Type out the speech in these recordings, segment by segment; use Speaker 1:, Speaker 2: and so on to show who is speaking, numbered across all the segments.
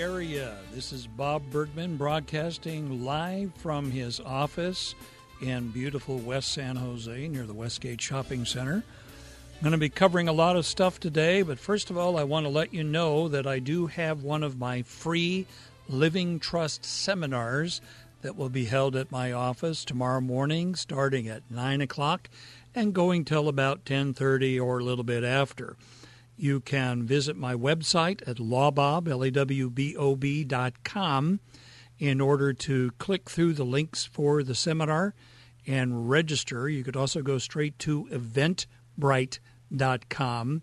Speaker 1: Area. This is Bob Bergman broadcasting live from his office in beautiful West San Jose near the Westgate Shopping Center. I'm going to be covering a lot of stuff today, but first of all, I want to let you know that I do have one of my free Living Trust seminars that will be held at my office tomorrow morning, starting at nine o'clock and going till about ten thirty or a little bit after. You can visit my website at lawbob, L-A-W-B-O-B dot com in order to click through the links for the seminar and register. You could also go straight to eventbrite.com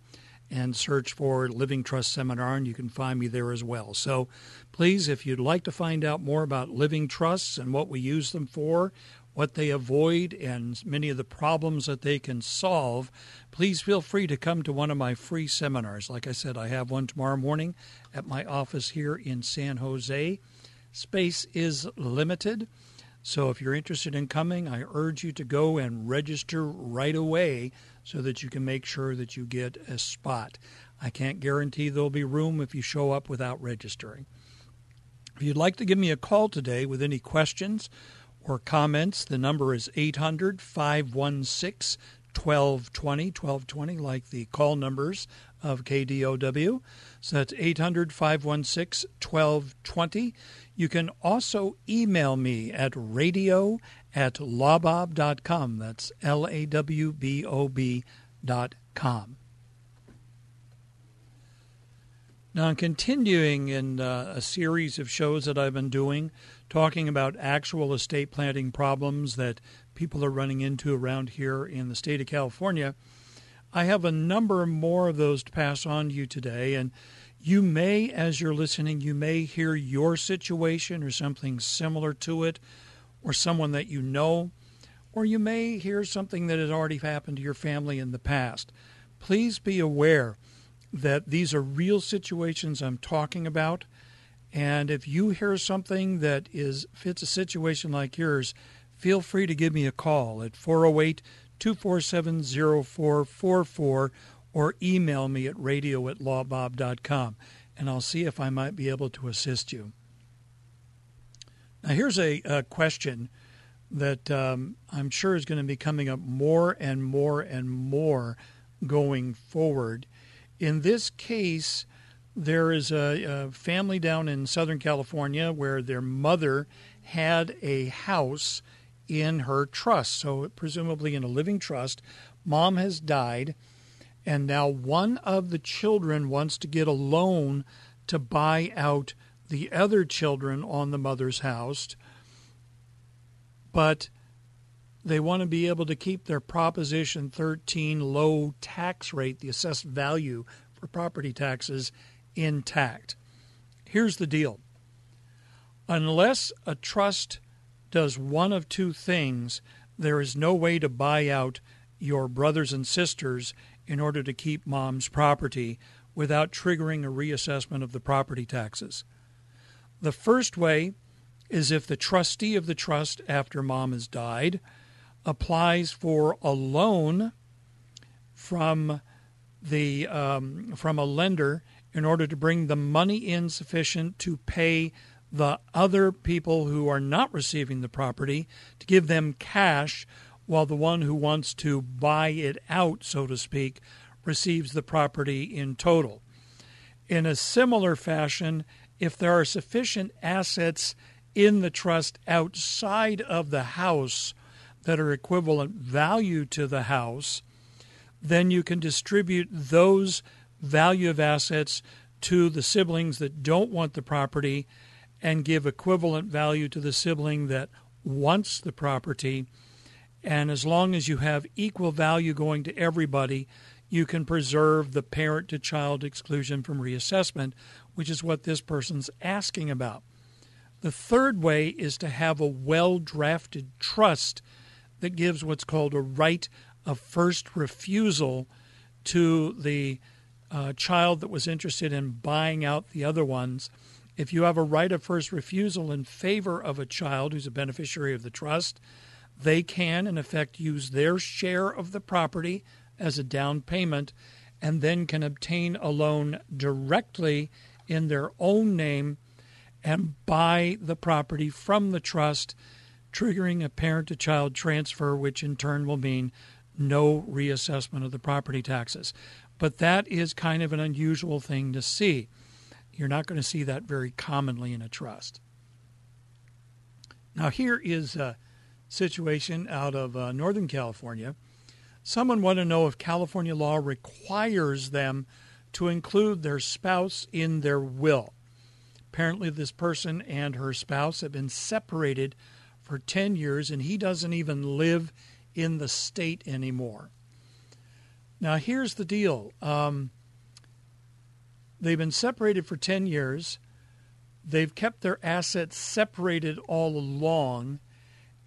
Speaker 1: and search for Living Trust Seminar, and you can find me there as well. So please, if you'd like to find out more about living trusts and what we use them for, what they avoid, and many of the problems that they can solve, please feel free to come to one of my free seminars. Like I said, I have one tomorrow morning at my office here in San Jose. Space is limited. So if you're interested in coming, I urge you to go and register right away so that you can make sure that you get a spot. I can't guarantee there'll be room if you show up without registering. If you'd like to give me a call today with any questions or comments, the number is 800 516 1220, 1220, like the call numbers of KDOW. So that's 800 516 1220. You can also email me at radio at lawbob.com. That's L A W B O B.com. Now, I'm continuing in uh, a series of shows that I've been doing talking about actual estate planning problems that people are running into around here in the state of California. I have a number more of those to pass on to you today, and you may, as you're listening, you may hear your situation or something similar to it, or someone that you know, or you may hear something that has already happened to your family in the past. Please be aware that these are real situations I'm talking about. And if you hear something that is fits a situation like yours, feel free to give me a call at 408 247 0444 or email me at radio at lawbob.com and I'll see if I might be able to assist you. Now, here's a, a question that um, I'm sure is going to be coming up more and more and more going forward. In this case, there is a, a family down in Southern California where their mother had a house in her trust, so presumably in a living trust. Mom has died, and now one of the children wants to get a loan to buy out the other children on the mother's house, but they want to be able to keep their Proposition 13 low tax rate, the assessed value for property taxes, intact. Here's the deal unless a trust does one of two things, there is no way to buy out your brothers and sisters in order to keep mom's property without triggering a reassessment of the property taxes. The first way is if the trustee of the trust after mom has died applies for a loan from the um, from a lender in order to bring the money in sufficient to pay the other people who are not receiving the property to give them cash while the one who wants to buy it out, so to speak, receives the property in total. In a similar fashion, if there are sufficient assets in the trust outside of the house that are equivalent value to the house, then you can distribute those value of assets to the siblings that don't want the property and give equivalent value to the sibling that wants the property. And as long as you have equal value going to everybody, you can preserve the parent to child exclusion from reassessment, which is what this person's asking about. The third way is to have a well drafted trust that gives what's called a right of first refusal to the uh, child that was interested in buying out the other ones. If you have a right of first refusal in favor of a child who's a beneficiary of the trust, they can, in effect, use their share of the property as a down payment and then can obtain a loan directly in their own name and buy the property from the trust, triggering a parent to child transfer, which in turn will mean no reassessment of the property taxes. But that is kind of an unusual thing to see. You're not going to see that very commonly in a trust. Now, here is a situation out of uh, Northern California. Someone wanted to know if California law requires them to include their spouse in their will. Apparently, this person and her spouse have been separated for 10 years, and he doesn't even live in the state anymore. Now, here's the deal um, they've been separated for 10 years, they've kept their assets separated all along,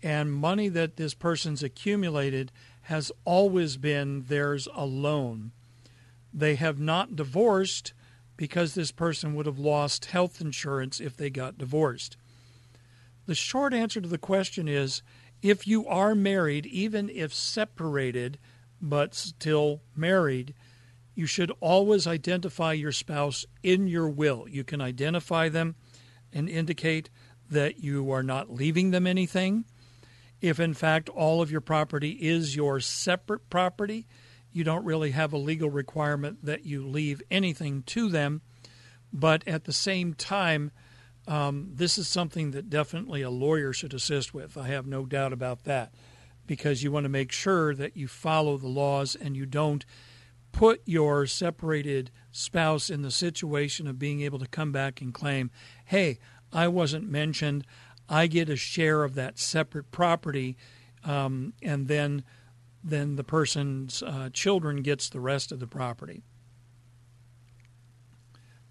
Speaker 1: and money that this person's accumulated has always been theirs alone. They have not divorced because this person would have lost health insurance if they got divorced. The short answer to the question is if you are married, even if separated, but still married, you should always identify your spouse in your will. You can identify them and indicate that you are not leaving them anything. If in fact all of your property is your separate property, you don't really have a legal requirement that you leave anything to them. But at the same time, um, this is something that definitely a lawyer should assist with. I have no doubt about that because you want to make sure that you follow the laws and you don't put your separated spouse in the situation of being able to come back and claim, hey, I wasn't mentioned. I get a share of that separate property, um, and then then the person's uh, children gets the rest of the property.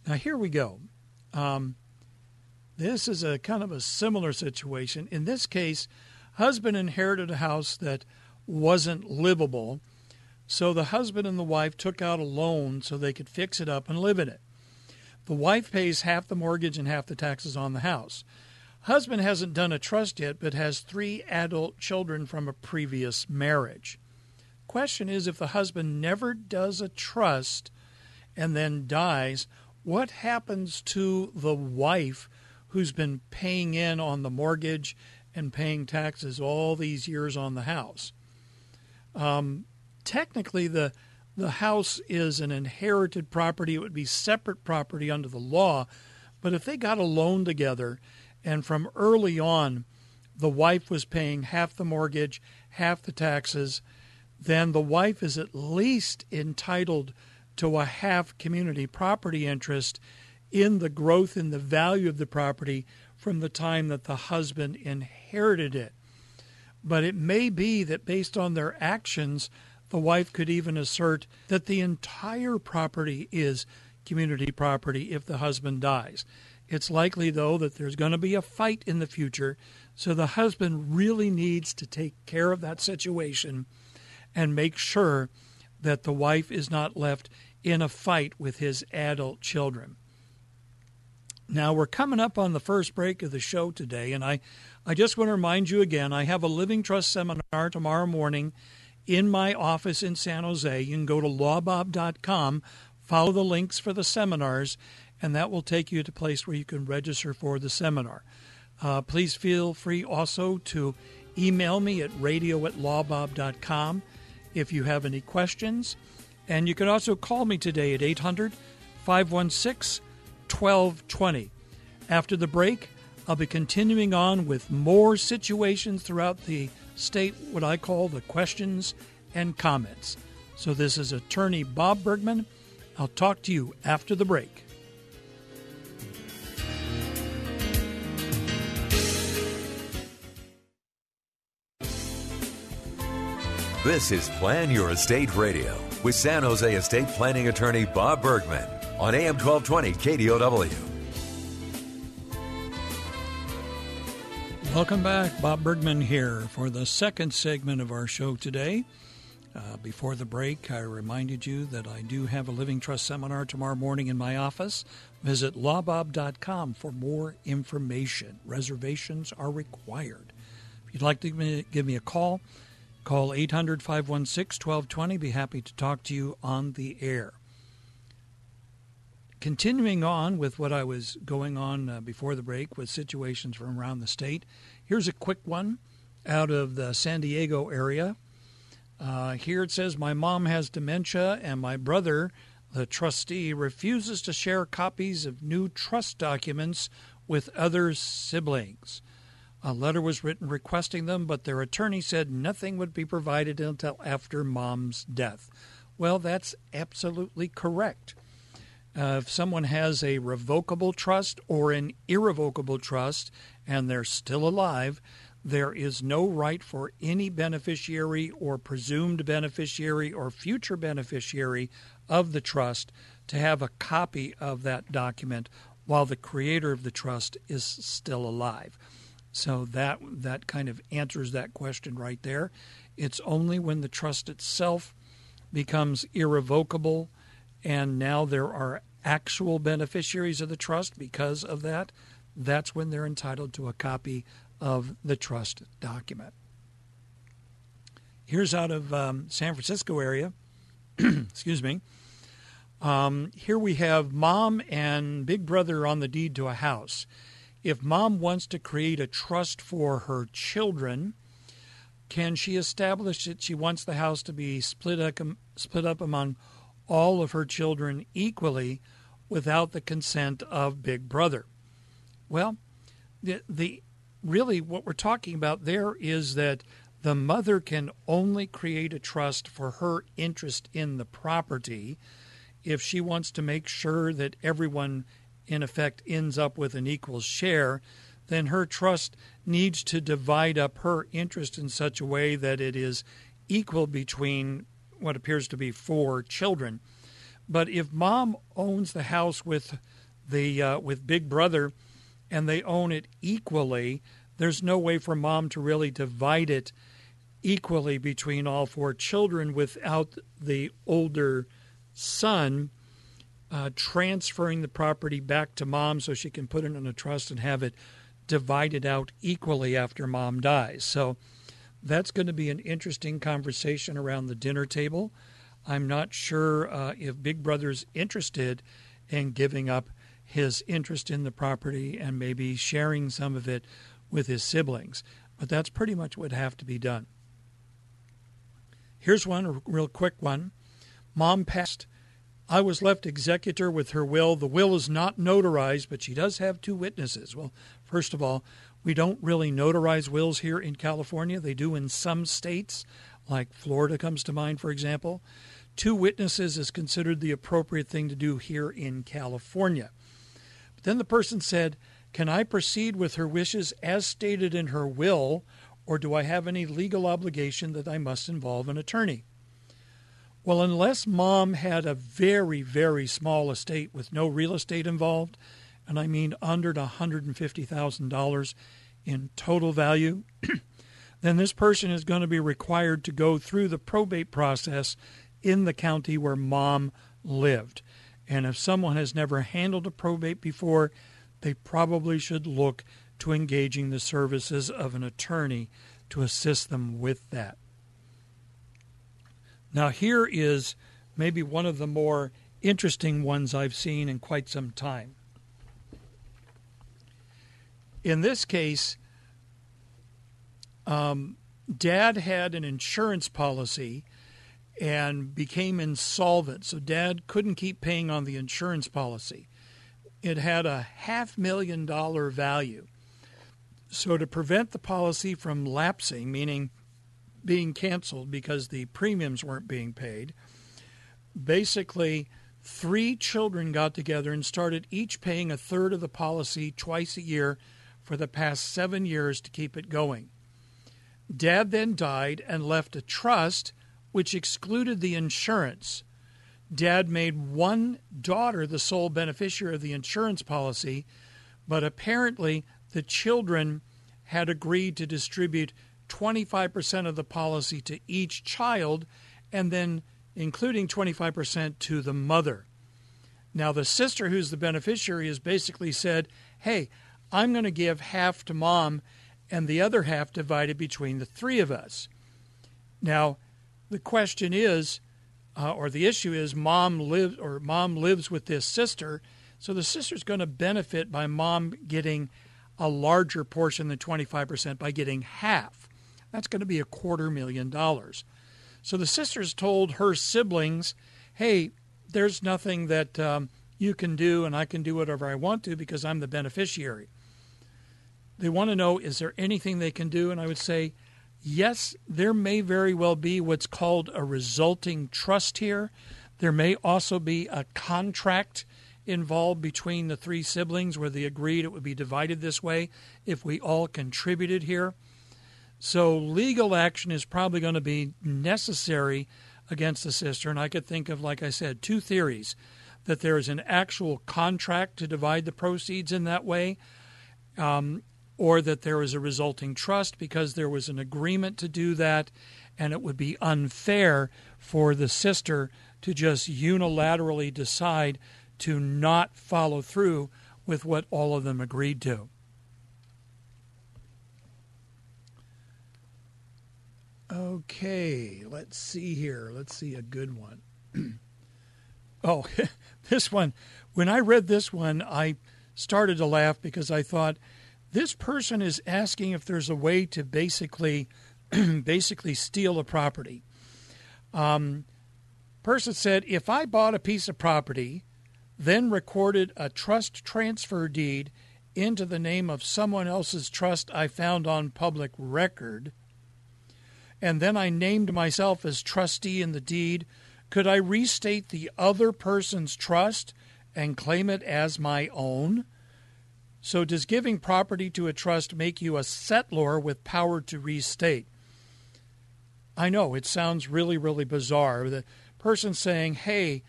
Speaker 1: Now here we go. Um, this is a kind of a similar situation. In this case, husband inherited a house that wasn't livable, so the husband and the wife took out a loan so they could fix it up and live in it. The wife pays half the mortgage and half the taxes on the house. Husband hasn't done a trust yet, but has three adult children from a previous marriage. Question is if the husband never does a trust and then dies, what happens to the wife who's been paying in on the mortgage and paying taxes all these years on the house. Um, technically, the the house is an inherited property. It would be separate property under the law, but if they got a loan together, and from early on, the wife was paying half the mortgage, half the taxes, then the wife is at least entitled to a half community property interest in the growth in the value of the property from the time that the husband inherited it. But it may be that based on their actions, the wife could even assert that the entire property is community property if the husband dies. It's likely, though, that there's going to be a fight in the future, so the husband really needs to take care of that situation and make sure that the wife is not left in a fight with his adult children. Now, we're coming up on the first break of the show today, and I, I just want to remind you again I have a Living Trust seminar tomorrow morning in my office in San Jose. You can go to lawbob.com, follow the links for the seminars, and that will take you to a place where you can register for the seminar. Uh, please feel free also to Email me at radio at lawbob.com if you have any questions. And you can also call me today at 800 516 1220. After the break, I'll be continuing on with more situations throughout the state, what I call the questions and comments. So, this is attorney Bob Bergman. I'll talk to you after the break.
Speaker 2: This is Plan Your Estate Radio with San Jose estate planning attorney Bob Bergman on AM 1220 KDOW.
Speaker 1: Welcome back. Bob Bergman here for the second segment of our show today. Uh, before the break, I reminded you that I do have a Living Trust seminar tomorrow morning in my office. Visit lawbob.com for more information. Reservations are required. If you'd like to give me a call, call 800 516 1220. Be happy to talk to you on the air. Continuing on with what I was going on uh, before the break with situations from around the state, here's a quick one out of the San Diego area. Uh, here it says, My mom has dementia, and my brother, the trustee, refuses to share copies of new trust documents with other siblings. A letter was written requesting them, but their attorney said nothing would be provided until after mom's death. Well, that's absolutely correct. Uh, if someone has a revocable trust or an irrevocable trust and they're still alive, there is no right for any beneficiary or presumed beneficiary or future beneficiary of the trust to have a copy of that document while the creator of the trust is still alive. So that that kind of answers that question right there. It's only when the trust itself becomes irrevocable and now there are actual beneficiaries of the trust because of that, that's when they're entitled to a copy of the trust document. Here's out of um, San Francisco area. Excuse me. Um, here we have mom and big brother on the deed to a house. If mom wants to create a trust for her children, can she establish that she wants the house to be split up, split up among all of her children equally without the consent of big brother? Well, the, the really what we're talking about there is that the mother can only create a trust for her interest in the property if she wants to make sure that everyone in effect ends up with an equal share then her trust needs to divide up her interest in such a way that it is equal between what appears to be four children but if mom owns the house with the uh, with big brother and they own it equally, there's no way for mom to really divide it equally between all four children without the older son uh, transferring the property back to mom so she can put it in a trust and have it divided out equally after mom dies. So that's going to be an interesting conversation around the dinner table. I'm not sure uh, if Big Brother's interested in giving up his interest in the property and maybe sharing some of it with his siblings. But that's pretty much what would have to be done. Here's one, real quick one. Mom passed. I was left executor with her will. The will is not notarized, but she does have two witnesses. Well, first of all, we don't really notarize wills here in California. They do in some states, like Florida comes to mind, for example. Two witnesses is considered the appropriate thing to do here in California. But then the person said, Can I proceed with her wishes as stated in her will, or do I have any legal obligation that I must involve an attorney? Well, unless mom had a very, very small estate with no real estate involved, and I mean under $150,000 in total value, then this person is going to be required to go through the probate process in the county where mom lived. And if someone has never handled a probate before, they probably should look to engaging the services of an attorney to assist them with that. Now, here is maybe one of the more interesting ones I've seen in quite some time. In this case, Um, dad had an insurance policy and became insolvent, so dad couldn't keep paying on the insurance policy. It had a half million dollar value. So, to prevent the policy from lapsing, meaning being canceled because the premiums weren't being paid, basically, three children got together and started each paying a third of the policy twice a year for the past seven years to keep it going. Dad then died and left a trust which excluded the insurance. Dad made one daughter the sole beneficiary of the insurance policy, but apparently the children had agreed to distribute 25% of the policy to each child and then including 25% to the mother. Now, the sister who's the beneficiary has basically said, Hey, I'm going to give half to mom and the other half divided between the three of us. Now, the question is, uh, or the issue is, mom lives or mom lives with this sister, so the sister's going to benefit by mom getting a larger portion than 25% by getting half. That's going to be a quarter million dollars. So the sister's told her siblings, hey, there's nothing that um, you can do, and I can do whatever I want to because I'm the beneficiary. They want to know, is there anything they can do? And I would say, yes, there may very well be what's called a resulting trust here. There may also be a contract involved between the three siblings where they agreed it would be divided this way if we all contributed here. So legal action is probably going to be necessary against the sister. And I could think of, like I said, two theories that there is an actual contract to divide the proceeds in that way, um, or that there is a resulting trust because there was an agreement to do that, and it would be unfair for the sister to just unilaterally decide to not follow through with what all of them agreed to. Okay, let's see here. Let's see a good one. oh, this one. When I read this one, I started to laugh because I thought this person is asking if there's a way to basically basically steal a property. Um, person said, if I bought a piece of property, then recorded a trust transfer deed into the name of someone else's trust I found on public record, and then I named myself as trustee in the deed, could I restate the other person's trust and claim it as my own? So, does giving property to a trust make you a settlor with power to restate? I know it sounds really, really bizarre. The person saying, hey,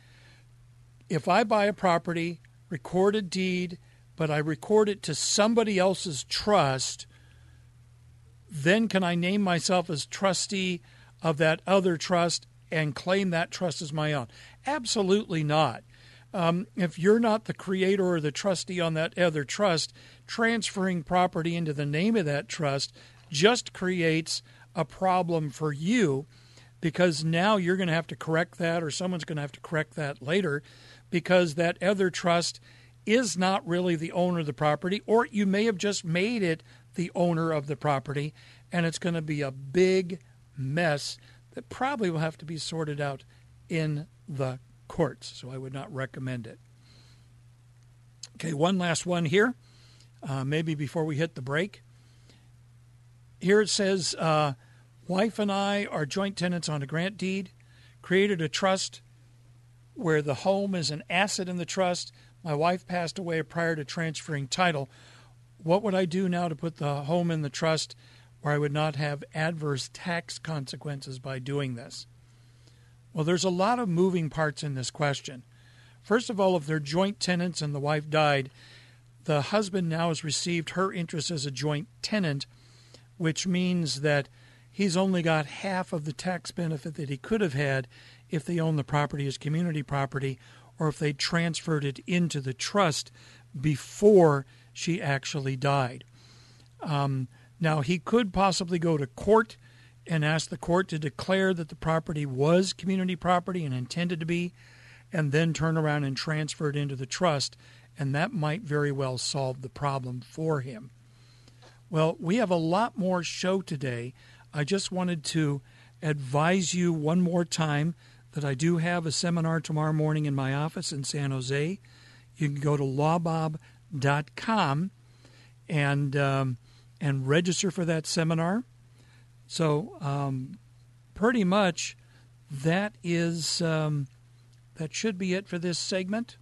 Speaker 1: if I buy a property, record a deed, but I record it to somebody else's trust, then can I name myself as trustee of that other trust and claim that trust as my own? Absolutely not. Um, if you're not the creator or the trustee on that other trust, transferring property into the name of that trust just creates a problem for you because now you're going to have to correct that or someone's going to have to correct that later because that other trust is not really the owner of the property, or you may have just made it the owner of the property, and it's going to be a big mess that probably will have to be sorted out in the courts. So I would not recommend it. Okay, one last one here, uh, maybe before we hit the break. Here it says, uh, Wife and I are joint tenants on a grant deed, created a trust where the home is an asset in the trust. My wife passed away prior to transferring title what would I do now to put the home in the trust where I would not have adverse tax consequences by doing this? Well, there's a lot of moving parts in this question. First of all, if they're joint tenants and the wife died, the husband now has received her interest as a joint tenant, which means that he's only got half of the tax benefit that he could have had if they owned the property as community property or if they transferred it into the trust before she actually died. Um, now, he could possibly go to court and ask the court to declare that the property was community property and intended to be, and then turn around and transfer it into the trust, and that might very well solve the problem for him. Well, we have a lot more show today. I just wanted to advise you one more time that I do have a seminar tomorrow morning in my office in San Jose. You can go to lawbob.com and um, and register for that seminar. So, um, pretty much, that is um, that should be it for this segment.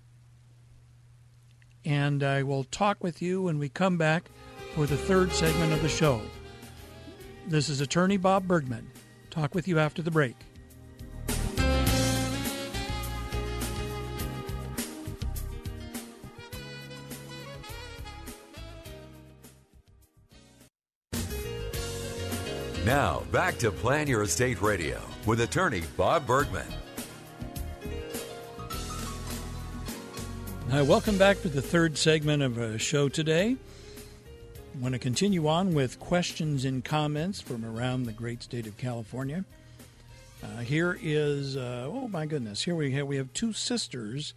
Speaker 1: And I will talk with you when we come back for the third segment of the show. This is Attorney Bob Bergman. Talk with you after the break.
Speaker 2: Now, back to Plan Your Estate Radio with attorney Bob Bergman.
Speaker 1: Hi, welcome back to the third segment of our show today. I want to continue on with questions and comments from around the great state of California. Uh, here is, uh, oh my goodness, here we have, we have two sisters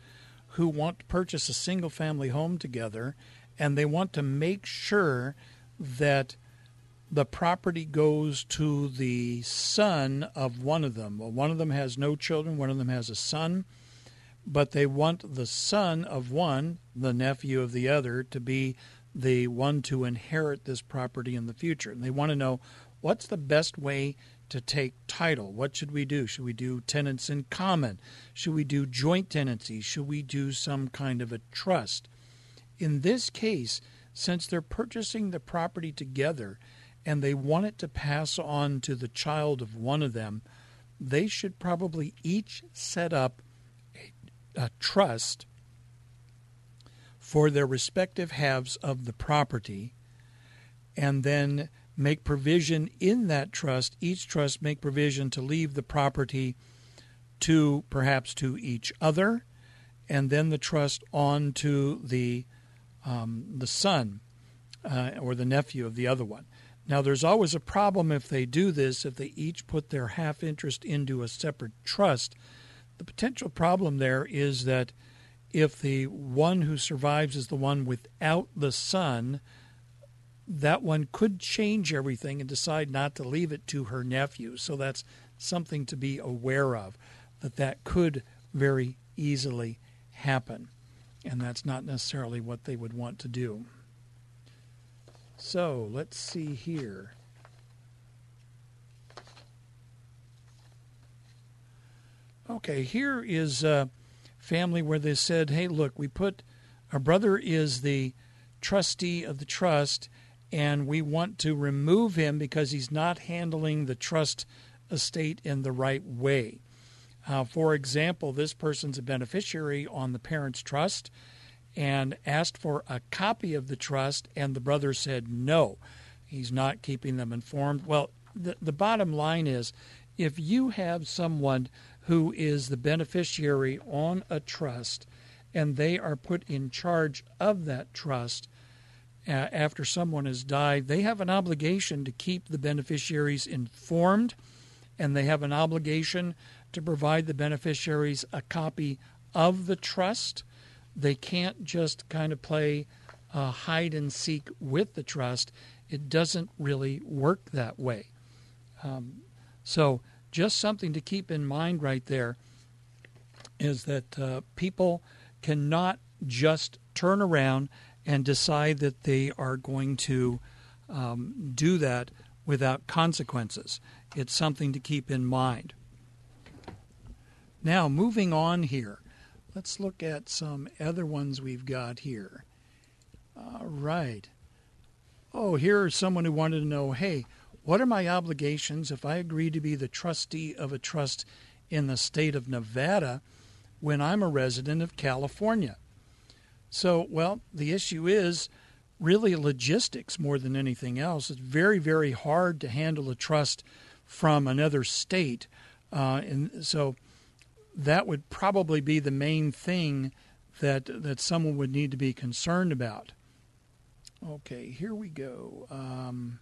Speaker 1: who want to purchase a single family home together, and they want to make sure that the property goes to the son of one of them. Well, one of them has no children, one of them has a son, but they want the son of one, the nephew of the other, to be the one to inherit this property in the future. And they want to know what's the best way to take title? What should we do? Should we do tenants in common? Should we do joint tenancy? Should we do some kind of a trust? In this case, since they're purchasing the property together, and they want it to pass on to the child of one of them, they should probably each set up a, a trust for their respective halves of the property and then make provision in that trust each trust make provision to leave the property to perhaps to each other and then the trust on to the um, the son uh, or the nephew of the other one now, there's always a problem if they do this, if they each put their half interest into a separate trust. The potential problem there is that if the one who survives is the one without the son, that one could change everything and decide not to leave it to her nephew. So that's something to be aware of, that that could very easily happen. And that's not necessarily what they would want to do. So let's see here. Okay, here is a family where they said, hey, look, we put our brother is the trustee of the trust, and we want to remove him because he's not handling the trust estate in the right way. Uh, for example, this person's a beneficiary on the parent's trust and asked for a copy of the trust, and the brother said no. He's not keeping them informed. Well, the, the bottom line is if you have someone who is the beneficiary on a trust and they are put in charge of that trust uh, after someone has died, they have an obligation to keep the beneficiaries informed and they have an obligation to provide the beneficiaries a copy of the trust they can't just kind of play uh, hide and seek with the trust. It doesn't really work that way. Um, so, just something to keep in mind right there is that uh, people cannot just turn around and decide that they are going to um, do that without consequences. It's something to keep in mind. Now, moving on here. Let's look at some other ones we've got here. All right. Oh, here's someone who wanted to know hey, what are my obligations if I agree to be the trustee of a trust in the state of Nevada when I'm a resident of California? So, well, the issue is really logistics more than anything else. It's very, very hard to handle a trust from another state. Uh, and so, that would probably be the main thing that that someone would need to be concerned about. Okay, here we go. Um,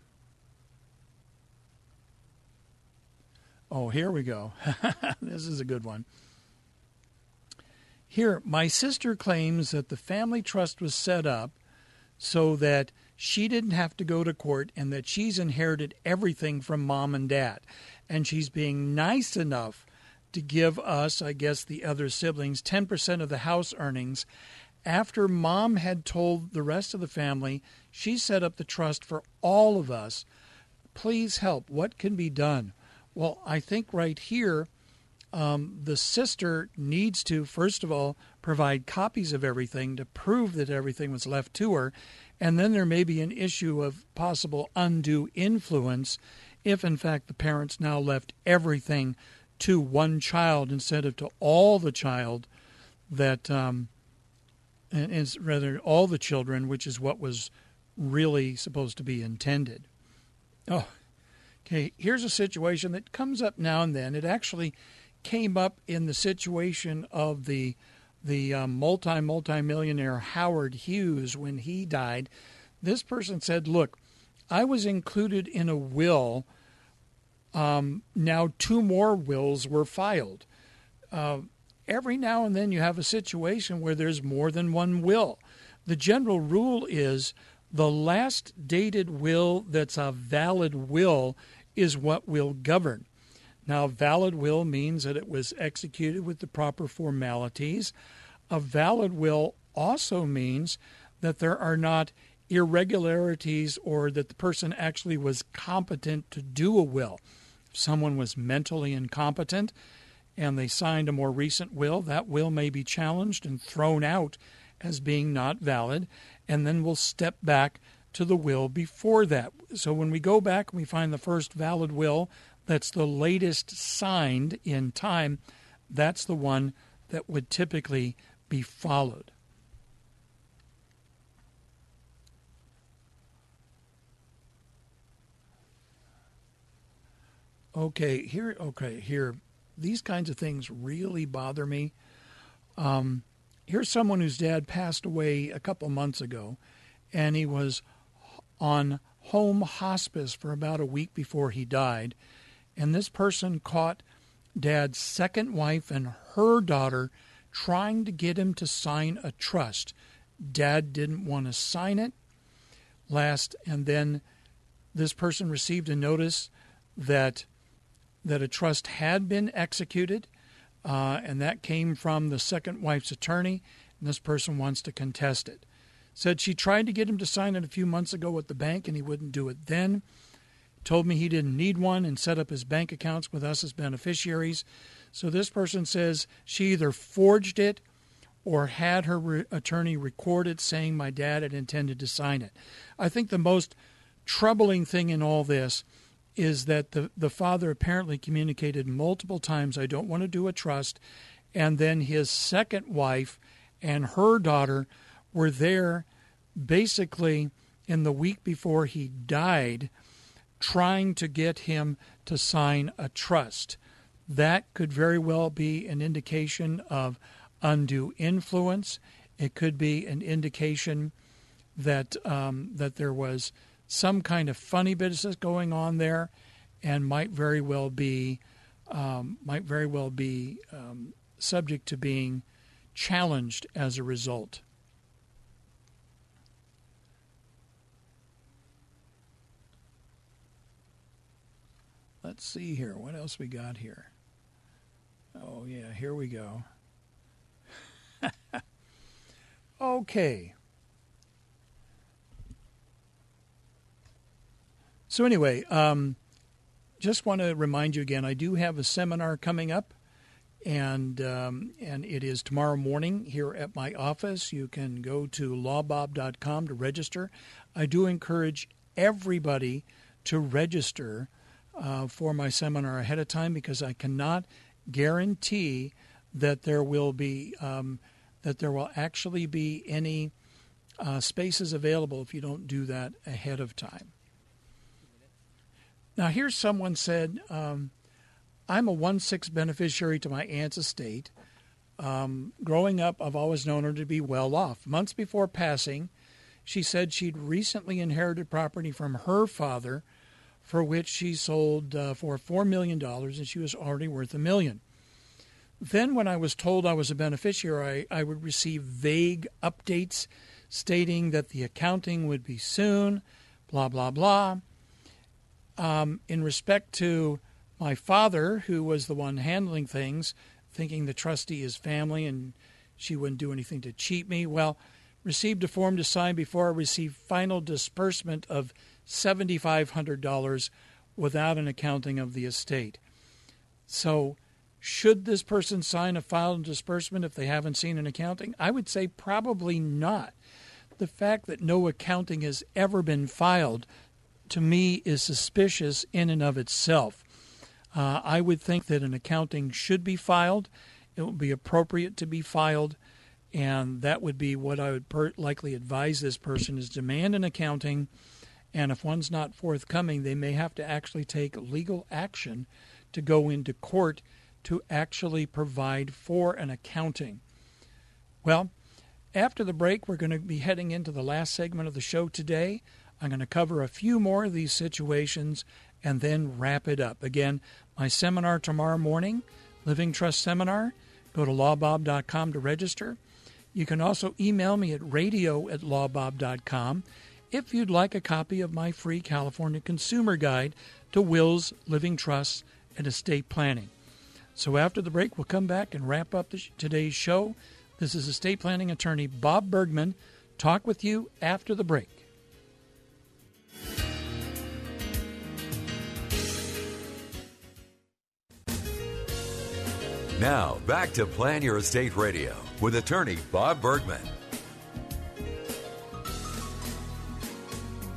Speaker 1: oh, here we go. this is a good one. Here, my sister claims that the family trust was set up so that she didn't have to go to court and that she's inherited everything from mom and dad. And she's being nice enough to give us, I guess, the other siblings, 10% of the house earnings. After mom had told the rest of the family, she set up the trust for all of us. Please help. What can be done? Well, I think right here, um, the sister needs to, first of all, provide copies of everything to prove that everything was left to her. And then there may be an issue of possible undue influence if, in fact, the parents now left everything to one child instead of to all the child that, um, and, and rather all the children, which is what was really supposed to be intended. Oh, okay. Here's a situation that comes up now and then. It actually came up in the situation of the the um, multi multi millionaire Howard Hughes when he died. This person said, "Look, I was included in a will." Um, now, two more wills were filed. Uh, every now and then, you have a situation where there's more than one will. The general rule is the last dated will that's a valid will is what will govern. Now, valid will means that it was executed with the proper formalities. A valid will also means that there are not irregularities or that the person actually was competent to do a will. If someone was mentally incompetent and they signed a more recent will, that will may be challenged and thrown out as being not valid, and then we'll step back to the will before that. So when we go back and we find the first valid will that's the latest signed in time, that's the one that would typically be followed. Okay, here. Okay, here. These kinds of things really bother me. Um, here's someone whose dad passed away a couple months ago, and he was on home hospice for about a week before he died. And this person caught dad's second wife and her daughter trying to get him to sign a trust. Dad didn't want to sign it last, and then this person received a notice that that a trust had been executed, uh, and that came from the second wife's attorney, and this person wants to contest it. Said she tried to get him to sign it a few months ago at the bank, and he wouldn't do it then. Told me he didn't need one and set up his bank accounts with us as beneficiaries. So this person says she either forged it or had her re- attorney record it saying my dad had intended to sign it. I think the most troubling thing in all this is that the, the father apparently communicated multiple times, I don't want to do a trust. And then his second wife and her daughter were there basically in the week before he died trying to get him to sign a trust. That could very well be an indication of undue influence. It could be an indication that um, that there was some kind of funny business going on there, and might very well be um, might very well be um, subject to being challenged as a result. Let's see here. What else we got here? Oh, yeah, here we go. okay. So, anyway, um, just want to remind you again I do have a seminar coming up, and, um, and it is tomorrow morning here at my office. You can go to lawbob.com to register. I do encourage everybody to register uh, for my seminar ahead of time because I cannot guarantee that there will be um, that there will actually be any uh, spaces available if you don't do that ahead of time. Now, here's someone said, um, "I'm a one six beneficiary to my aunt's estate. Um, growing up, I've always known her to be well off. Months before passing, she said she'd recently inherited property from her father." for which she sold uh, for $4 million, and she was already worth a million. Then, when I was told I was a beneficiary, I, I would receive vague updates stating that the accounting would be soon, blah, blah, blah. Um, in respect to my father, who was the one handling things, thinking the trustee is family and she wouldn't do anything to cheat me, well, received a form to sign before I received final disbursement of $7,500 without an accounting of the estate. So, should this person sign a final disbursement if they haven't seen an accounting? I would say probably not. The fact that no accounting has ever been filed to me is suspicious in and of itself. Uh, I would think that an accounting should be filed. It would be appropriate to be filed, and that would be what I would per- likely advise this person: is demand an accounting, and if one's not forthcoming, they may have to actually take legal action to go into court to actually provide for an accounting. Well, after the break, we're going to be heading into the last segment of the show today. I'm going to cover a few more of these situations and then wrap it up. Again, my seminar tomorrow morning, Living Trust Seminar. Go to lawbob.com to register. You can also email me at radio at lawbob.com if you'd like a copy of my free California Consumer Guide to wills, living trusts, and estate planning. So after the break, we'll come back and wrap up sh- today's show. This is estate planning attorney Bob Bergman. Talk with you after the break.
Speaker 2: Now, back to Plan Your Estate Radio with attorney Bob Bergman.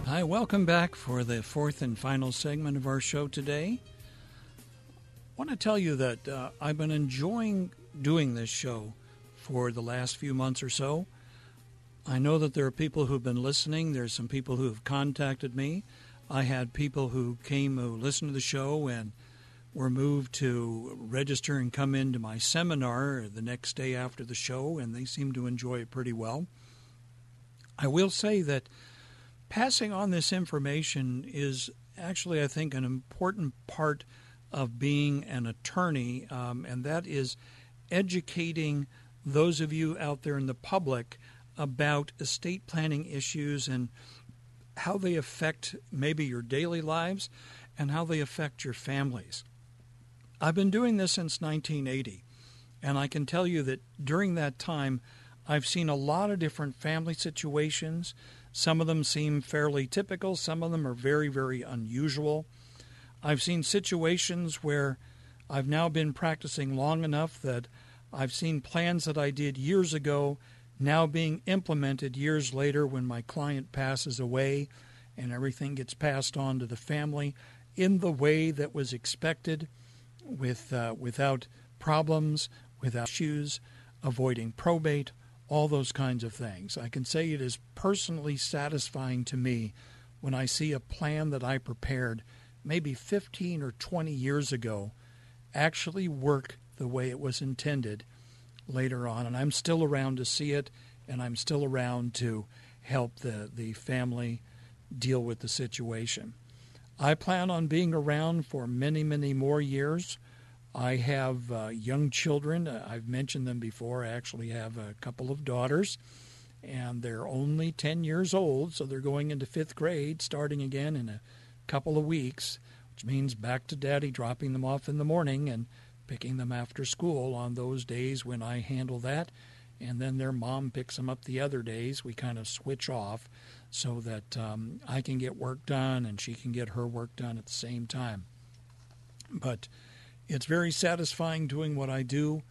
Speaker 1: Hi, welcome back for the fourth and final segment of our show today. I want to tell you that uh, I've been enjoying doing this show for the last few months or so. I know that there are people who've been listening. There's some people who have contacted me. I had people who came who listened to the show and were moved to register and come into my seminar the next day after the show, and they seem to enjoy it pretty well. I will say that passing on this information is actually, I think, an important part of being an attorney, um, and that is educating those of you out there in the public about estate planning issues and how they affect maybe your daily lives and how they affect your families. I've been doing this since 1980, and I can tell you that during that time, I've seen a lot of different family situations. Some of them seem fairly typical, some of them are very, very unusual. I've seen situations where I've now been practicing long enough that I've seen plans that I did years ago now being implemented years later when my client passes away and everything gets passed on to the family in the way that was expected with uh, without problems, without issues, avoiding probate, all those kinds of things. I can say it is personally satisfying to me when I see a plan that I prepared maybe 15 or 20 years ago actually work the way it was intended later on. And I'm still around to see it, and I'm still around to help the, the family deal with the situation. I plan on being around for many, many more years. I have uh, young children. Uh, I've mentioned them before. I actually have a couple of daughters, and they're only 10 years old, so they're going into fifth grade starting again in a couple of weeks, which means back to daddy dropping them off in the morning and picking them after school on those days when I handle that. And then their mom picks them up the other days. We kind of switch off so that um, I can get work done and she can get her work done at the same time. But it's very satisfying doing what I do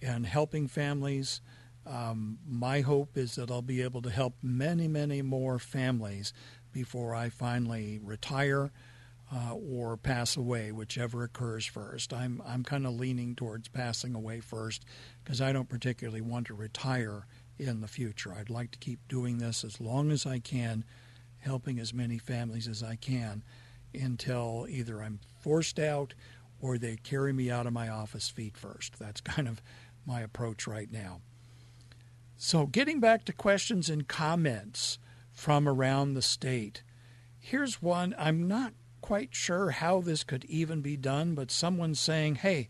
Speaker 1: and helping families. Um, my hope is that I'll be able to help many, many more families before I finally retire uh, or pass away, whichever occurs first. I'm I'm kind of leaning towards passing away first because I don't particularly want to retire in the future. I'd like to keep doing this as long as I can, helping as many families as I can until either I'm forced out or they carry me out of my office feet first. That's kind of my approach right now. So, getting back to questions and comments from around the state, here's one. I'm not quite sure how this could even be done, but someone's saying, hey,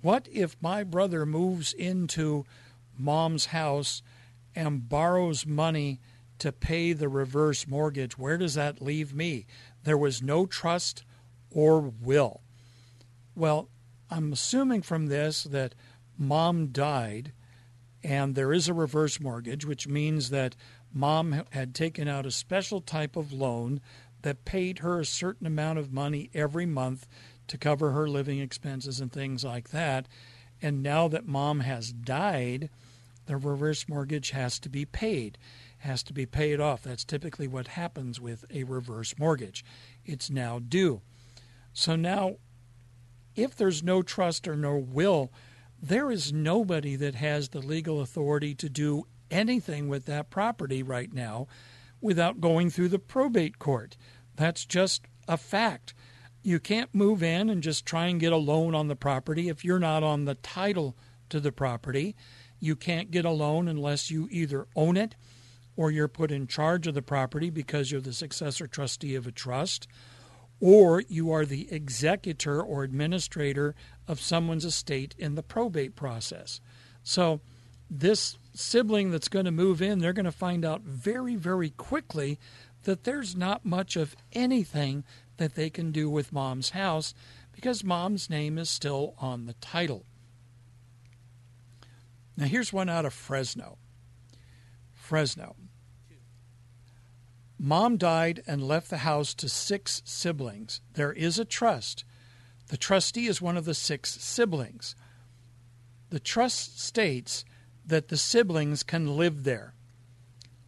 Speaker 1: what if my brother moves into mom's house and borrows money to pay the reverse mortgage, where does that leave me? There was no trust or will. Well, I'm assuming from this that mom died and there is a reverse mortgage, which means that mom had taken out a special type of loan that paid her a certain amount of money every month to cover her living expenses and things like that. And now that mom has died, the reverse mortgage has to be paid, has to be paid off. That's typically what happens with a reverse mortgage. It's now due. So now, if there's no trust or no will, there is nobody that has the legal authority to do anything with that property right now without going through the probate court. That's just a fact. You can't move in and just try and get a loan on the property if you're not on the title to the property. You can't get a loan unless you either own it or you're put in charge of the property because you're the successor trustee of a trust, or you are the executor or administrator of someone's estate in the probate process. So, this sibling that's going to move in, they're going to find out very, very quickly that there's not much of anything that they can do with mom's house because mom's name is still on the title. Now, here's one out of Fresno. Fresno. Mom died and left the house to six siblings. There is a trust. The trustee is one of the six siblings. The trust states that the siblings can live there.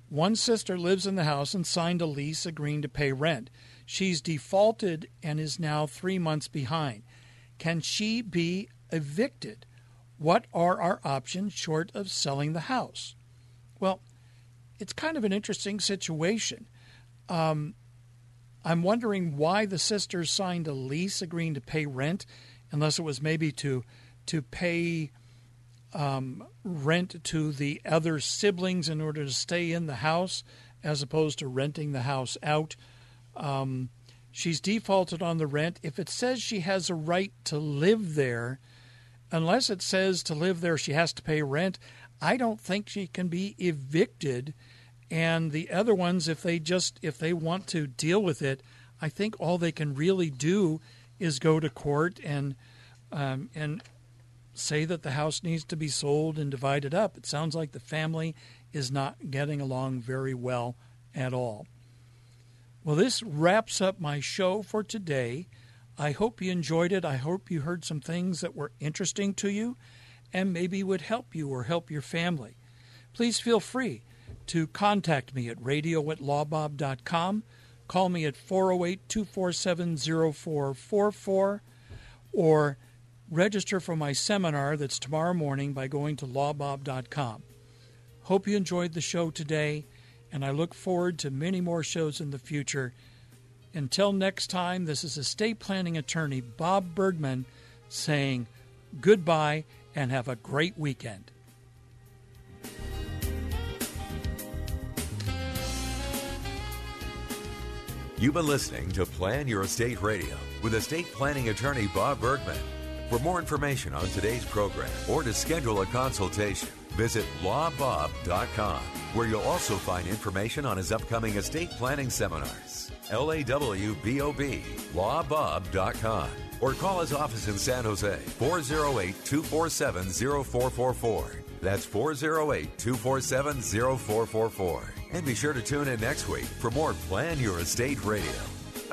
Speaker 1: One sister lives in the house and signed a lease agreeing to pay rent. She's defaulted and is now three months behind. Can she be evicted? What are our options short of selling the house? Well, it's kind of an interesting situation. Um, I'm wondering why the sisters signed a lease agreeing to pay rent, unless it was maybe to to pay um, rent to the other siblings in order to stay in the house, as opposed to renting the house out. Um, she's defaulted on the rent. If it says she has a right to live there, unless it says to live there she has to pay rent, I don't think she can be evicted. And the other ones if they just if they want to deal with it i think all they can really do is go to court and um, and say that the house needs to be sold and divided up. It sounds like the family is not getting along very well at all. Well this wraps up my show for today i hope you enjoyed it i hope you heard some things that were interesting to you and maybe would help you or help your family please feel free to contact me at radio at lawbob.com. Call me at 408 247 0444 or register for my seminar that's tomorrow morning by going to lawbob.com. Hope you enjoyed the show today, and I look forward to many more shows in the future. Until next time, this is estate planning attorney Bob Bergman saying goodbye and have a great weekend.
Speaker 2: You've been listening to Plan Your Estate Radio with estate planning attorney Bob Bergman. For more information on today's program or to schedule a consultation, visit lawbob.com, where you'll also find information on his upcoming estate planning seminars. L-A-W-B-O-B, lawbob.com. Or call his office in San Jose, 408-247-0444. That's 408-247-0444. And be sure to tune in next week for more Plan Your Estate Radio.